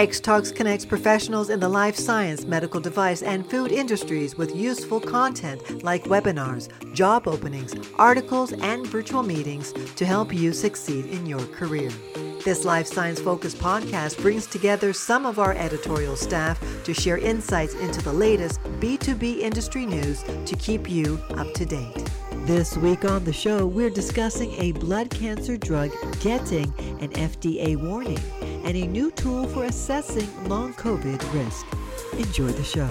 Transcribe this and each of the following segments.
X Talks connects professionals in the life science, medical device, and food industries with useful content like webinars, job openings, articles, and virtual meetings to help you succeed in your career. This life science focused podcast brings together some of our editorial staff to share insights into the latest B2B industry news to keep you up to date. This week on the show, we're discussing a blood cancer drug getting an FDA warning and a new tool for assessing long COVID risk. Enjoy the show.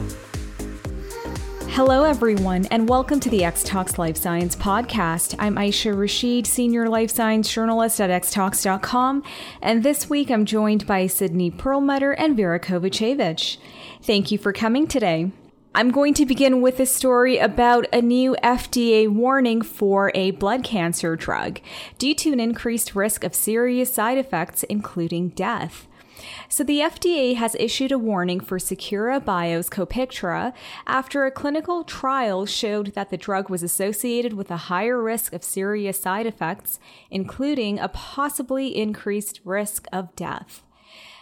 Hello, everyone, and welcome to the X Talks Life Science Podcast. I'm Aisha Rashid, Senior Life Science Journalist at xtalks.com, and this week I'm joined by Sydney Perlmutter and Vera Kovacevic. Thank you for coming today. I'm going to begin with a story about a new FDA warning for a blood cancer drug due to an increased risk of serious side effects, including death. So, the FDA has issued a warning for Secura Bio's Copiktra after a clinical trial showed that the drug was associated with a higher risk of serious side effects, including a possibly increased risk of death.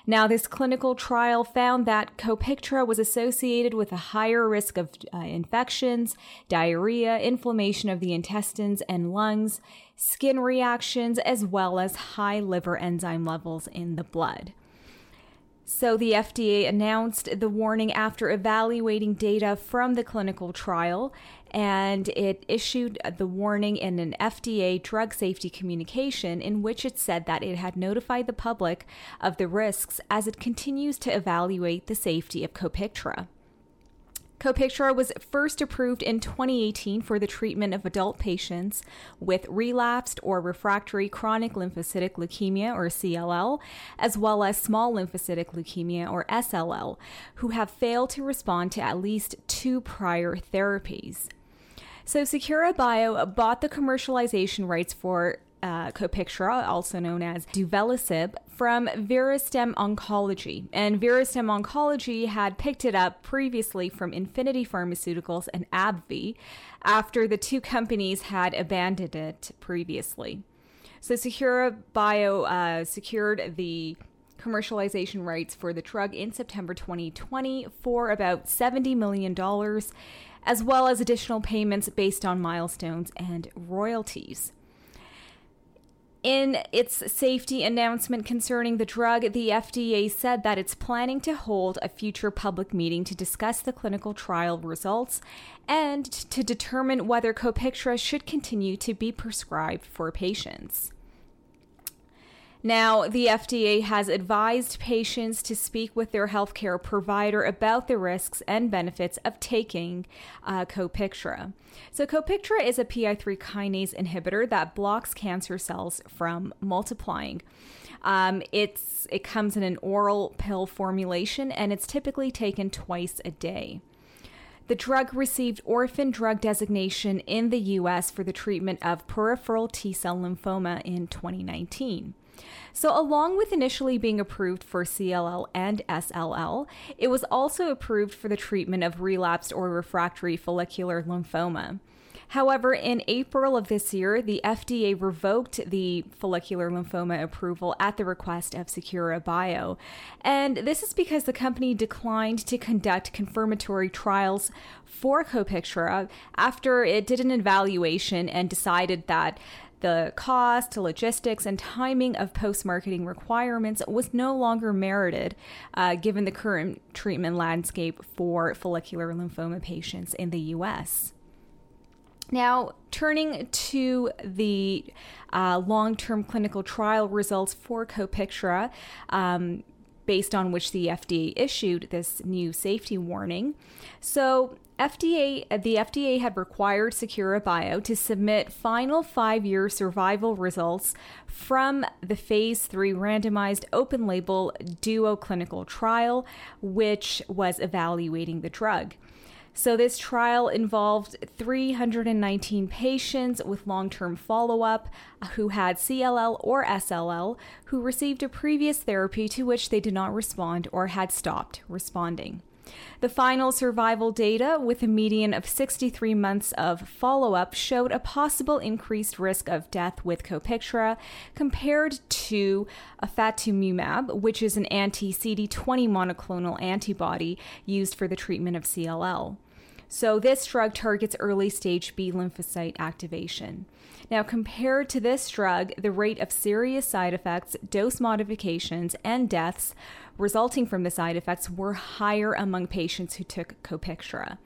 Now, this clinical trial found that Copiktra was associated with a higher risk of uh, infections, diarrhea, inflammation of the intestines and lungs, skin reactions, as well as high liver enzyme levels in the blood. So, the FDA announced the warning after evaluating data from the clinical trial, and it issued the warning in an FDA drug safety communication in which it said that it had notified the public of the risks as it continues to evaluate the safety of Copiktra. Copiktra was first approved in 2018 for the treatment of adult patients with relapsed or refractory chronic lymphocytic leukemia or CLL, as well as small lymphocytic leukemia or SLL, who have failed to respond to at least two prior therapies. So, Secura Bio bought the commercialization rights for uh, Copiktra, also known as duvelisib, from Verastem Oncology. And Verastem Oncology had picked it up previously from Infinity Pharmaceuticals and AbbVie after the two companies had abandoned it previously. So Secura Bio uh, secured the commercialization rights for the drug in September 2020 for about $70 million, as well as additional payments based on milestones and royalties. In its safety announcement concerning the drug, the FDA said that it's planning to hold a future public meeting to discuss the clinical trial results and to determine whether Copiktra should continue to be prescribed for patients. Now, the FDA has advised patients to speak with their healthcare provider about the risks and benefits of taking uh, Copiktra. So, Copiktra is a PI3 kinase inhibitor that blocks cancer cells from multiplying. Um, it's it comes in an oral pill formulation, and it's typically taken twice a day. The drug received orphan drug designation in the U.S. for the treatment of peripheral T cell lymphoma in 2019. So, along with initially being approved for CLL and SLL, it was also approved for the treatment of relapsed or refractory follicular lymphoma. However, in April of this year, the FDA revoked the follicular lymphoma approval at the request of Secura Bio. And this is because the company declined to conduct confirmatory trials for Copiktra after it did an evaluation and decided that the cost, logistics, and timing of post marketing requirements was no longer merited uh, given the current treatment landscape for follicular lymphoma patients in the US. Now, turning to the uh, long term clinical trial results for Copiktra, um, based on which the FDA issued this new safety warning. So, FDA, the FDA had required Secura Bio to submit final five year survival results from the phase three randomized open label duo clinical trial, which was evaluating the drug. So, this trial involved 319 patients with long term follow up who had CLL or SLL who received a previous therapy to which they did not respond or had stopped responding. The final survival data, with a median of 63 months of follow up, showed a possible increased risk of death with Copiktra compared to ofatumumab, which is an anti CD20 monoclonal antibody used for the treatment of CLL. So, this drug targets early stage B lymphocyte activation. Now, compared to this drug, the rate of serious side effects, dose modifications, and deaths resulting from the side effects were higher among patients who took Copiktra.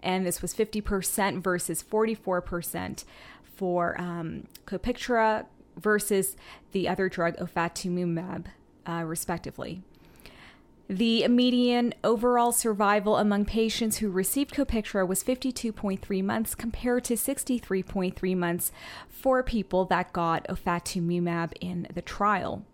And this was 50% versus 44% for um, Copiktra versus the other drug, ofatumumab, uh, respectively. The median overall survival among patients who received Copiktra was 52.3 months compared to 63.3 months for people that got ofatumumab in the trial.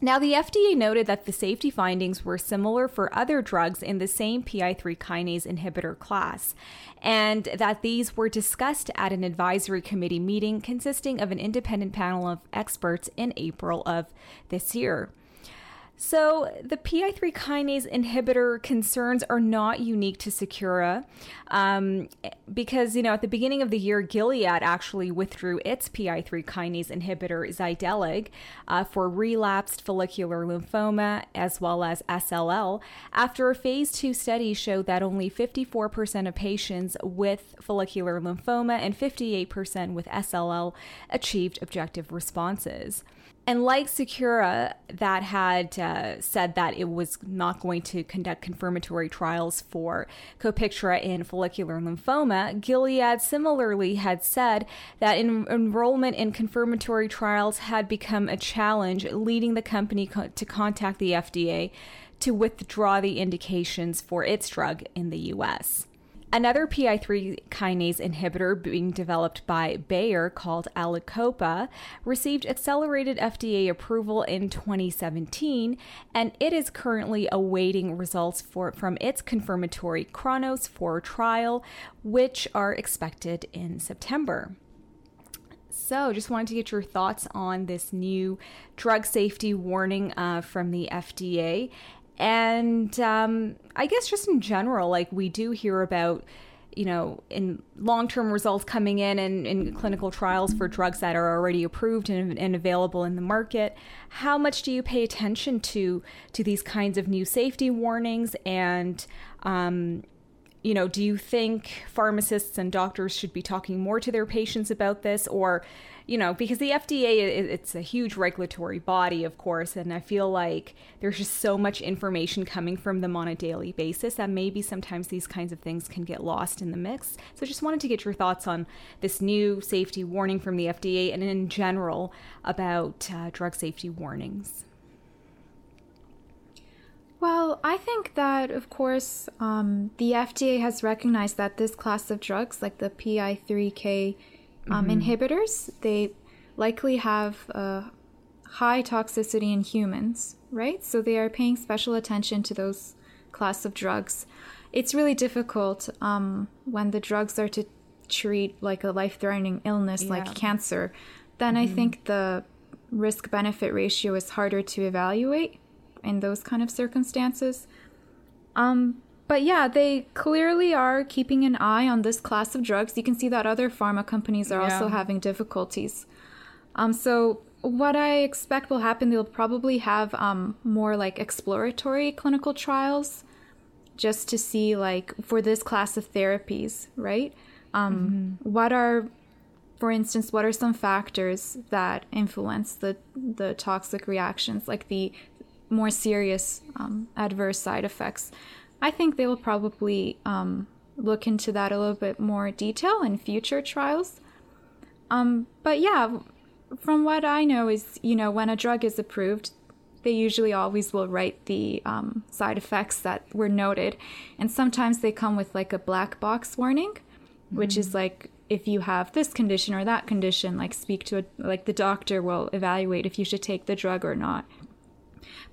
Now, the FDA noted that the safety findings were similar for other drugs in the same PI3 kinase inhibitor class, and that these were discussed at an advisory committee meeting consisting of an independent panel of experts in April of this year. So, the PI3 kinase inhibitor concerns are not unique to Secura um, because, you know, at the beginning of the year, Gilead actually withdrew its PI3 kinase inhibitor, Zydelig, uh, for relapsed follicular lymphoma as well as SLL after a phase two study showed that only 54% of patients with follicular lymphoma and 58% with SLL achieved objective responses. And like Secura, that had uh, said that it was not going to conduct confirmatory trials for Copiktra in follicular lymphoma, Gilead similarly had said that en- enrollment in confirmatory trials had become a challenge, leading the company co- to contact the FDA to withdraw the indications for its drug in the US. Another PI3 kinase inhibitor being developed by Bayer called Aliqopa received accelerated FDA approval in 2017 and it is currently awaiting results for from its confirmatory Chronos 4 trial which are expected in September. So, just wanted to get your thoughts on this new drug safety warning uh, from the FDA and um, I guess just in general, like we do hear about, you know, in long term results coming in and in clinical trials for drugs that are already approved and, and, available in the market. How much do you pay attention to to these kinds of new safety warnings and um, you know, do you think pharmacists and doctors should be talking more to their patients about this or you know, because the FDA it's a huge regulatory body, of course, and I feel like there's just so much information coming from them on a daily basis that maybe sometimes these kinds of things can get lost in the mix. So I just wanted to get your thoughts on this new safety warning from the FDA and in general about uh, drug safety warnings. Well, I think that, of course, um, the FDA has recognized that this class of drugs, like the PI3K um, mm-hmm. inhibitors, they likely have a high toxicity in humans, right? So they are paying special attention to those class of drugs. It's really difficult um, when the drugs are to treat like a life-threatening illness yeah. like cancer. Then mm-hmm. I think the risk benefit ratio is harder to evaluate in those kind of circumstances. Um, but yeah, they clearly are keeping an eye on this class of drugs. You can see that other pharma companies are yeah. also having difficulties. Um, so what I expect will happen, they'll probably have um, more like exploratory clinical trials just to see like for this class of therapies, right? Um, mm-hmm. What are, for instance, what are some factors that influence the the toxic reactions, like the more serious um, adverse side effects? I think they will probably um, look into that a little bit more detail in future trials. Um, but yeah, from what I know is, you know, when a drug is approved, they usually always will write the um, side effects that were noted. And sometimes they come with like a black box warning, mm-hmm. which is mm. like if you have this condition or that condition, like speak to a, like the doctor will evaluate if you should take the drug or not.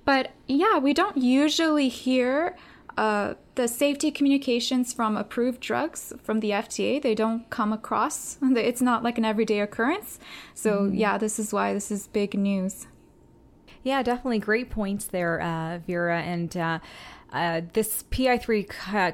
But yeah, we don't usually hear uh, the safety communications from approved drugs from the FDA, they don't come across. It's not like an everyday occurrence. So, mm. yeah, this is why this is big news. Yeah, definitely great points there, uh, Vera. And, uh, uh, this PI3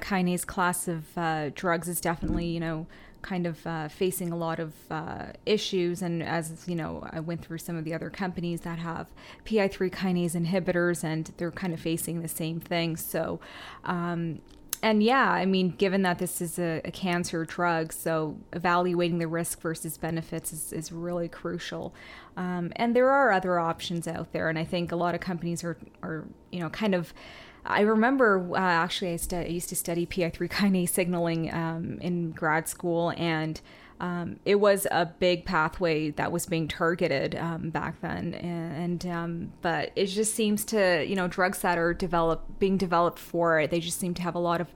kinase class of uh, drugs is definitely, you know, kind of uh, facing a lot of uh, issues. And as you know, I went through some of the other companies that have PI3 kinase inhibitors, and they're kind of facing the same thing. So, um, and yeah, I mean, given that this is a, a, cancer drug, so evaluating the risk versus benefits is, is really crucial. Um, and there are other options out there, and I think a lot of companies are, are you know, kind of I remember uh, actually I, I, used to study PI3 kinase signaling um, in grad school, and um, it was a big pathway that was being targeted um, back then. And, um, but it just seems to you know drugs that are developed being developed for it, they just seem to have a lot of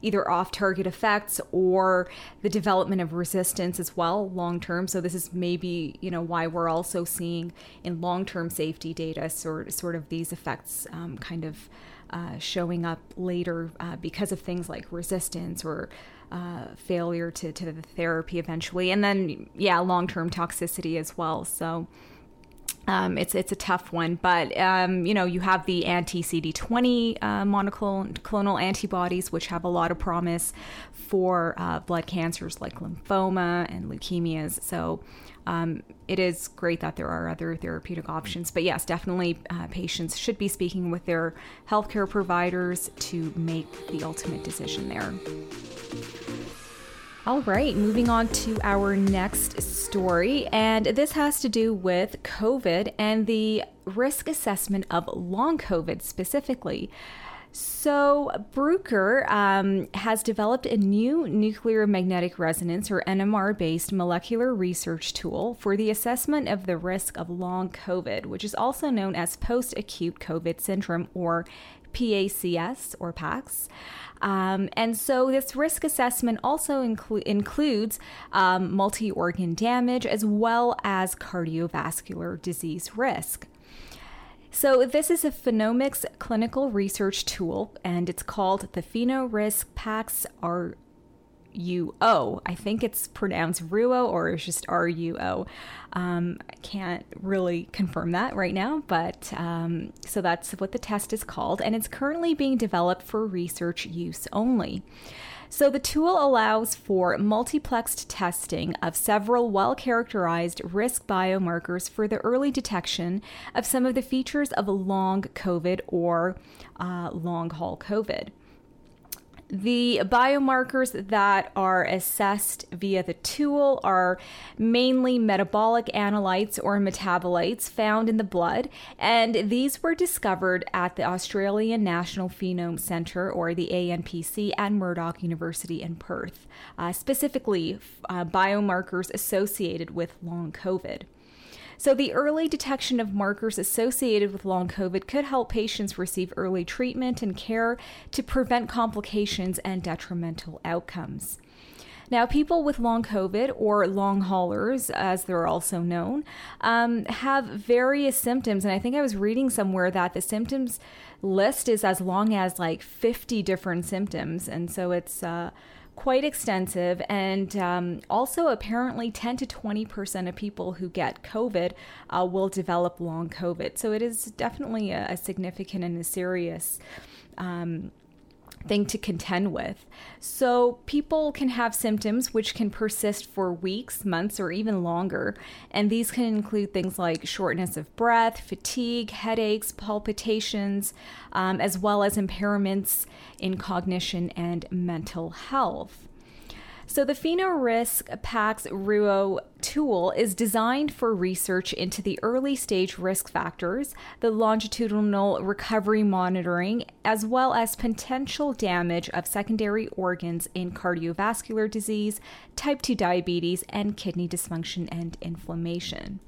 either off-target effects or the development of resistance as well long term. So this is maybe you know why we're also seeing in long-term safety data sort sort of these effects um, kind of. Uh, showing up later uh, because of things like resistance or uh, failure to, to the therapy eventually. And then, yeah, long term toxicity as well. So, um, it's it's a tough one, but um, you know you have the anti CD20 uh, monoclonal antibodies, which have a lot of promise for uh, blood cancers like lymphoma and leukemias. So um, it is great that there are other therapeutic options. But yes, definitely uh, patients should be speaking with their healthcare providers to make the ultimate decision there. All right, moving on to our next story. And this has to do with COVID and the risk assessment of long COVID specifically. So, Bruker um, has developed a new nuclear magnetic resonance or NMR based molecular research tool for the assessment of the risk of long COVID, which is also known as post acute COVID syndrome or PACS or PACS. Um, and so this risk assessment also inclu- includes um, multi organ damage as well as cardiovascular disease risk. So, this is a phenomics clinical research tool, and it's called the PhenoRisk PACS RUO. I think it's pronounced RUO or it's just RUO. Um, I can't really confirm that right now, but um, so that's what the test is called, and it's currently being developed for research use only. So the tool allows for multiplexed testing of several well characterized risk biomarkers for the early detection of some of the features of long COVID or uh, long haul COVID. The biomarkers that are assessed via the tool are mainly metabolic analytes or metabolites found in the blood, and these were discovered at the Australian National Phenome Centre or the ANPC at Murdoch University in Perth, uh, specifically uh, biomarkers associated with long COVID. So, the early detection of markers associated with long COVID could help patients receive early treatment and care to prevent complications and detrimental outcomes. Now, people with long COVID or long haulers, as they're also known, um, have various symptoms. And I think I was reading somewhere that the symptoms list is as long as like 50 different symptoms. And so it's, uh, quite extensive, and um, also apparently 10 to 20 percent of people who get COVID uh, will develop long COVID. So it is definitely a, a significant and a serious. Um, thing to contend with. So, people can have symptoms which can persist for weeks, months, or even longer. And these can include things like shortness of breath, fatigue, headaches, palpitations, um, as well as impairments in cognition and mental health. So, the PhenoRisk PACS RUO tool is designed for research into the early stage risk factors, the longitudinal recovery monitoring, as well as potential damage of secondary organs in cardiovascular disease, type 2 diabetes, and kidney dysfunction and inflammation.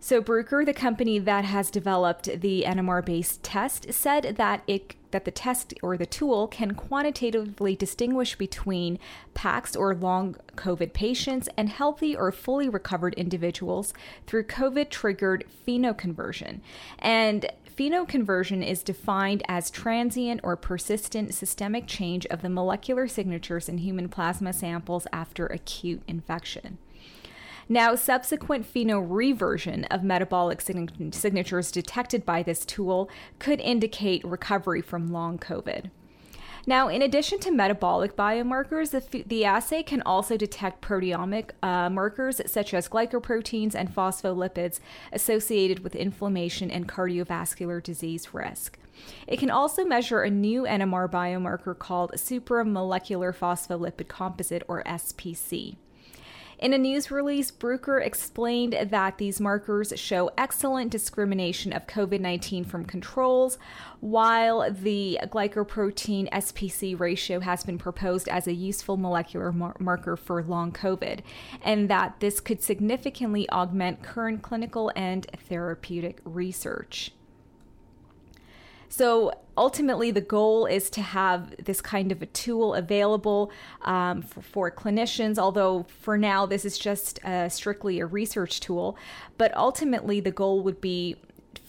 So, Bruker, the company that has developed the NMR based test, said that it that the test or the tool can quantitatively distinguish between PACS or long COVID patients and healthy or fully recovered individuals through COVID triggered phenoconversion. And phenoconversion is defined as transient or persistent systemic change of the molecular signatures in human plasma samples after acute infection. Now, subsequent phenoreversion of metabolic signatures detected by this tool could indicate recovery from long COVID. Now, in addition to metabolic biomarkers, the, the assay can also detect proteomic uh, markers such as glycoproteins and phospholipids associated with inflammation and cardiovascular disease risk. It can also measure a new NMR biomarker called supramolecular phospholipid composite, or SPC. In a news release, Bruker explained that these markers show excellent discrimination of COVID 19 from controls, while the glycoprotein SPC ratio has been proposed as a useful molecular mar- marker for long COVID, and that this could significantly augment current clinical and therapeutic research. So ultimately, the goal is to have this kind of a tool available um, for, for, clinicians, although for now, this is just uh, strictly a research tool. But ultimately, the goal would be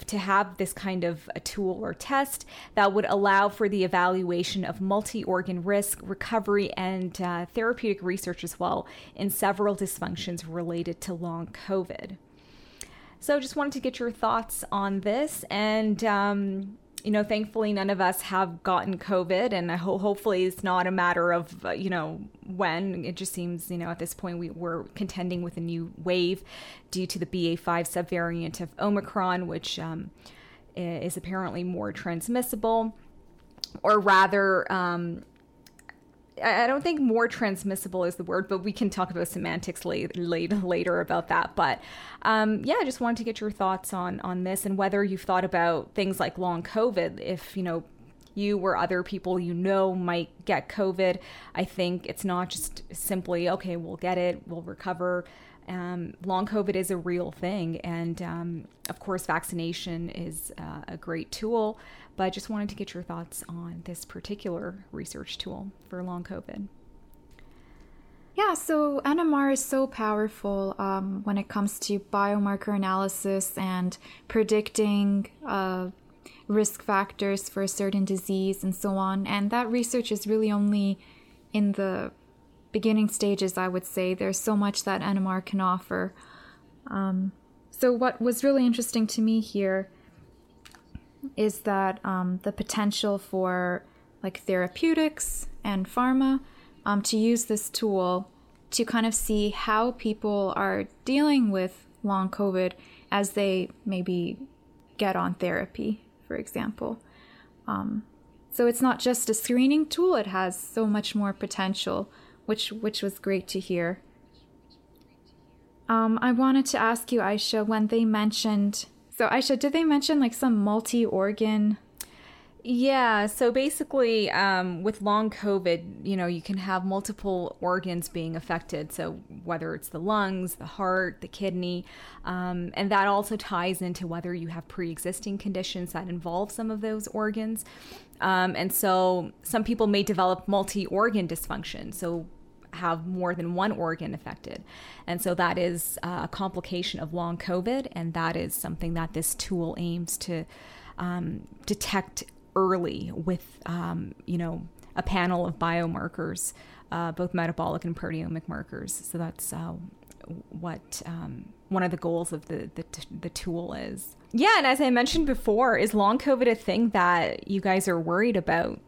to have this kind of a tool or test that would allow for the evaluation of multi organ risk, recovery, and uh, therapeutic research as well in several dysfunctions related to long COVID. So, just wanted to get your thoughts on this and. Um, you know, thankfully, none of us have gotten COVID, and ho- hopefully it's not a matter of, uh, you know, when. It just seems, you know, at this point we, we're contending with a new wave due to the BA5 subvariant of Omicron, which um, is apparently more transmissible, or rather, um, I don't think more transmissible is the word, but we can talk about semantics late, late, later about that. But um, yeah, I just wanted to get your thoughts on on this and whether you've thought about things like long COVID. If you know you or other people you know might get COVID, I think it's not just simply okay, we'll get it, we'll recover. Um, long COVID is a real thing, and um, of course, vaccination is uh, a great tool. But I just wanted to get your thoughts on this particular research tool for long COVID. Yeah, so NMR is so powerful um, when it comes to biomarker analysis and predicting uh, risk factors for a certain disease and so on. And that research is really only in the beginning stages, I would say. There's so much that NMR can offer. Um, so, what was really interesting to me here is that um, the potential for like therapeutics and pharma um, to use this tool to kind of see how people are dealing with long COVID as they maybe get on therapy, for example. Um, so it's not just a screening tool; it has so much more potential, which which was great to hear. Um, I wanted to ask you, Aisha, when they mentioned so, Aisha, did they mention like some multi organ? Yeah, so basically, um, with long COVID, you know, you can have multiple organs being affected. So, whether it's the lungs, the heart, the kidney, um, and that also ties into whether you have pre existing conditions that involve some of those organs. Um, and so, some people may develop multi organ dysfunction. So, have more than one organ affected. And so that is uh, a complication of long COVID, and that is something that this tool aims to um, detect early with, um, you know, a panel of biomarkers, uh, both metabolic and proteomic markers. So that's uh, what um, one of the goals of the, the, the tool is. Yeah, and as I mentioned before, is long COVID a thing that you guys are worried about?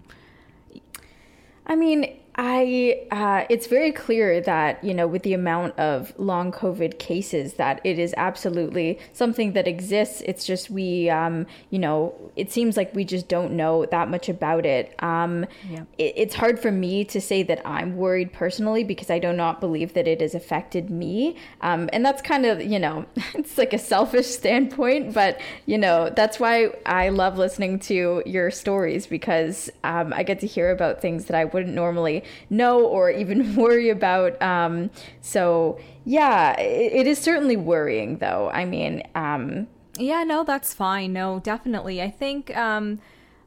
I mean, I uh, it's very clear that you know with the amount of long COVID cases that it is absolutely something that exists. It's just we um, you know it seems like we just don't know that much about it. Um, yeah. it. It's hard for me to say that I'm worried personally because I do not believe that it has affected me, um, and that's kind of you know it's like a selfish standpoint, but you know that's why I love listening to your stories because um, I get to hear about things that I wouldn't normally know or even worry about. Um, so yeah, it, it is certainly worrying though. I mean, um, yeah, no, that's fine. No, definitely. I think, um,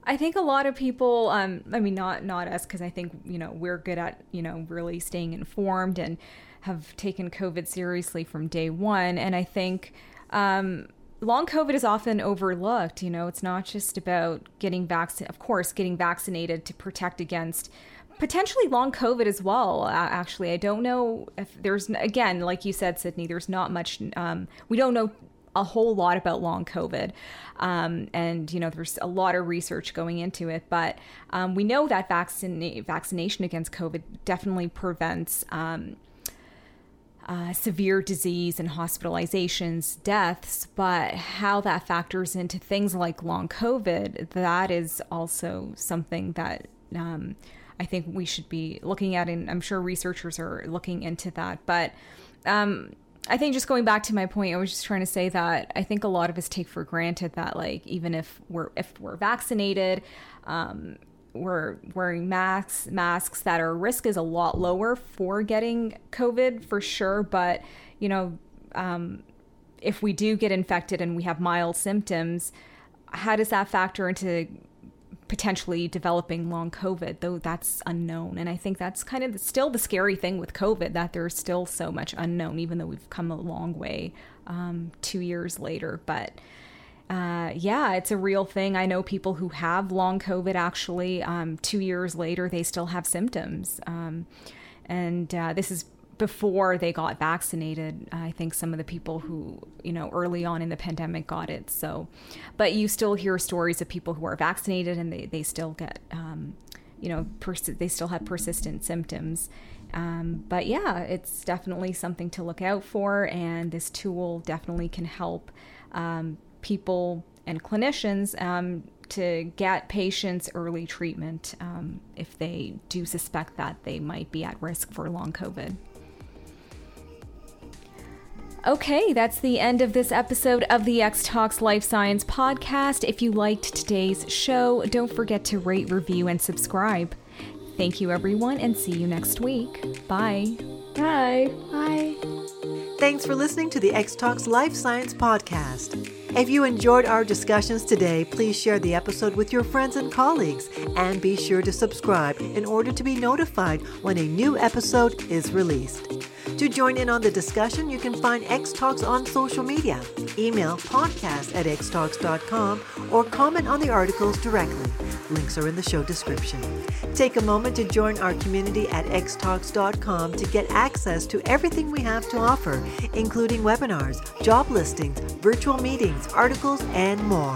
I think a lot of people, um, I mean, not, not us, cause I think, you know, we're good at, you know, really staying informed and have taken COVID seriously from day one. And I think, um, long COVID is often overlooked. You know, it's not just about getting vaccinated, of course, getting vaccinated to protect against potentially long COVID as well. actually, I don't know if there's again, like you said, Sydney. There's not much. Um, we don't know a whole lot about long COVID. Um, and, you know, there's a lot of research going into it. But um, we know that vaccina- vaccination against COVID definitely prevents. Um, uh, severe disease and hospitalizations, deaths, but how that factors into things like long COVID, that is also something that um, I think we should be looking at, and I'm sure researchers are looking into that. But um, I think just going back to my point, I was just trying to say that I think a lot of us take for granted that like even if we're if we're vaccinated, um, we're wearing masks masks that our risk is a lot lower for getting COVID for sure. But you know, um, if we do get infected and we have mild symptoms, how does that factor into potentially developing long COVID, though that's unknown. And I think that's kind of still the scary thing with COVID that there's still so much unknown, even though we've come a long way um, two years later. But uh, yeah, it's a real thing. I know people who have long COVID actually, um, two years later, they still have symptoms. Um, and uh, this is before they got vaccinated. I think some of the people who, you know, early on in the pandemic got it. So, but you still hear stories of people who are vaccinated and they, they still get, um, you know, pers- they still have persistent symptoms. Um, but yeah, it's definitely something to look out for. And this tool definitely can help um, people and clinicians um, to get patients early treatment um, if they do suspect that they might be at risk for long COVID. Okay, that's the end of this episode of the X Talks Life Science podcast. If you liked today's show, don't forget to rate, review, and subscribe. Thank you, everyone, and see you next week. Bye. Bye. Bye. Thanks for listening to the X Talks Life Science podcast. If you enjoyed our discussions today, please share the episode with your friends and colleagues and be sure to subscribe in order to be notified when a new episode is released. To join in on the discussion, you can find X Talks on social media. Email podcast at xtalks.com or comment on the articles directly. Links are in the show description. Take a moment to join our community at xtalks.com to get access to everything we have to offer, including webinars, job listings, virtual meetings, articles, and more.